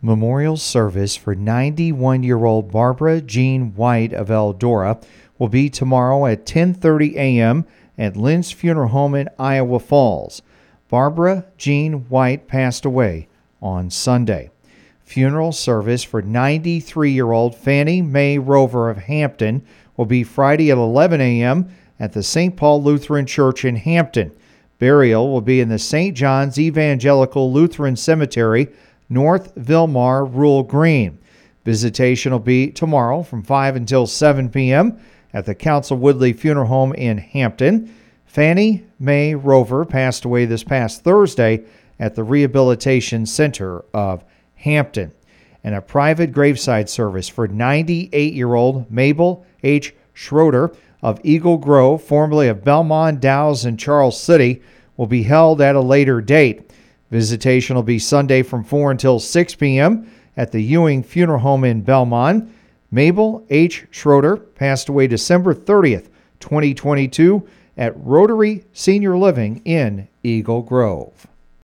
Memorial service for 91 year old Barbara Jean White of Eldora will be tomorrow at 10:30 a.m. at Lynn's Funeral Home in Iowa Falls. Barbara Jean White passed away on Sunday. Funeral service for 93 year old Fannie Mae Rover of Hampton will be Friday at 11 a.m. at the St. Paul Lutheran Church in Hampton. Burial will be in the St. John's Evangelical Lutheran Cemetery North Vilmar Rural Green. Visitation will be tomorrow from 5 until 7 p.m. at the Council Woodley Funeral Home in Hampton. Fannie Mae Rover passed away this past Thursday at the Rehabilitation Center of Hampton. And a private graveside service for 98 year old Mabel H. Schroeder of Eagle Grove, formerly of Belmond, Dalles, and Charles City, will be held at a later date. Visitation will be Sunday from 4 until 6 p.m. at the Ewing Funeral Home in Belmond. Mabel H. Schroeder passed away December 30th, 2022, at Rotary Senior Living in Eagle Grove.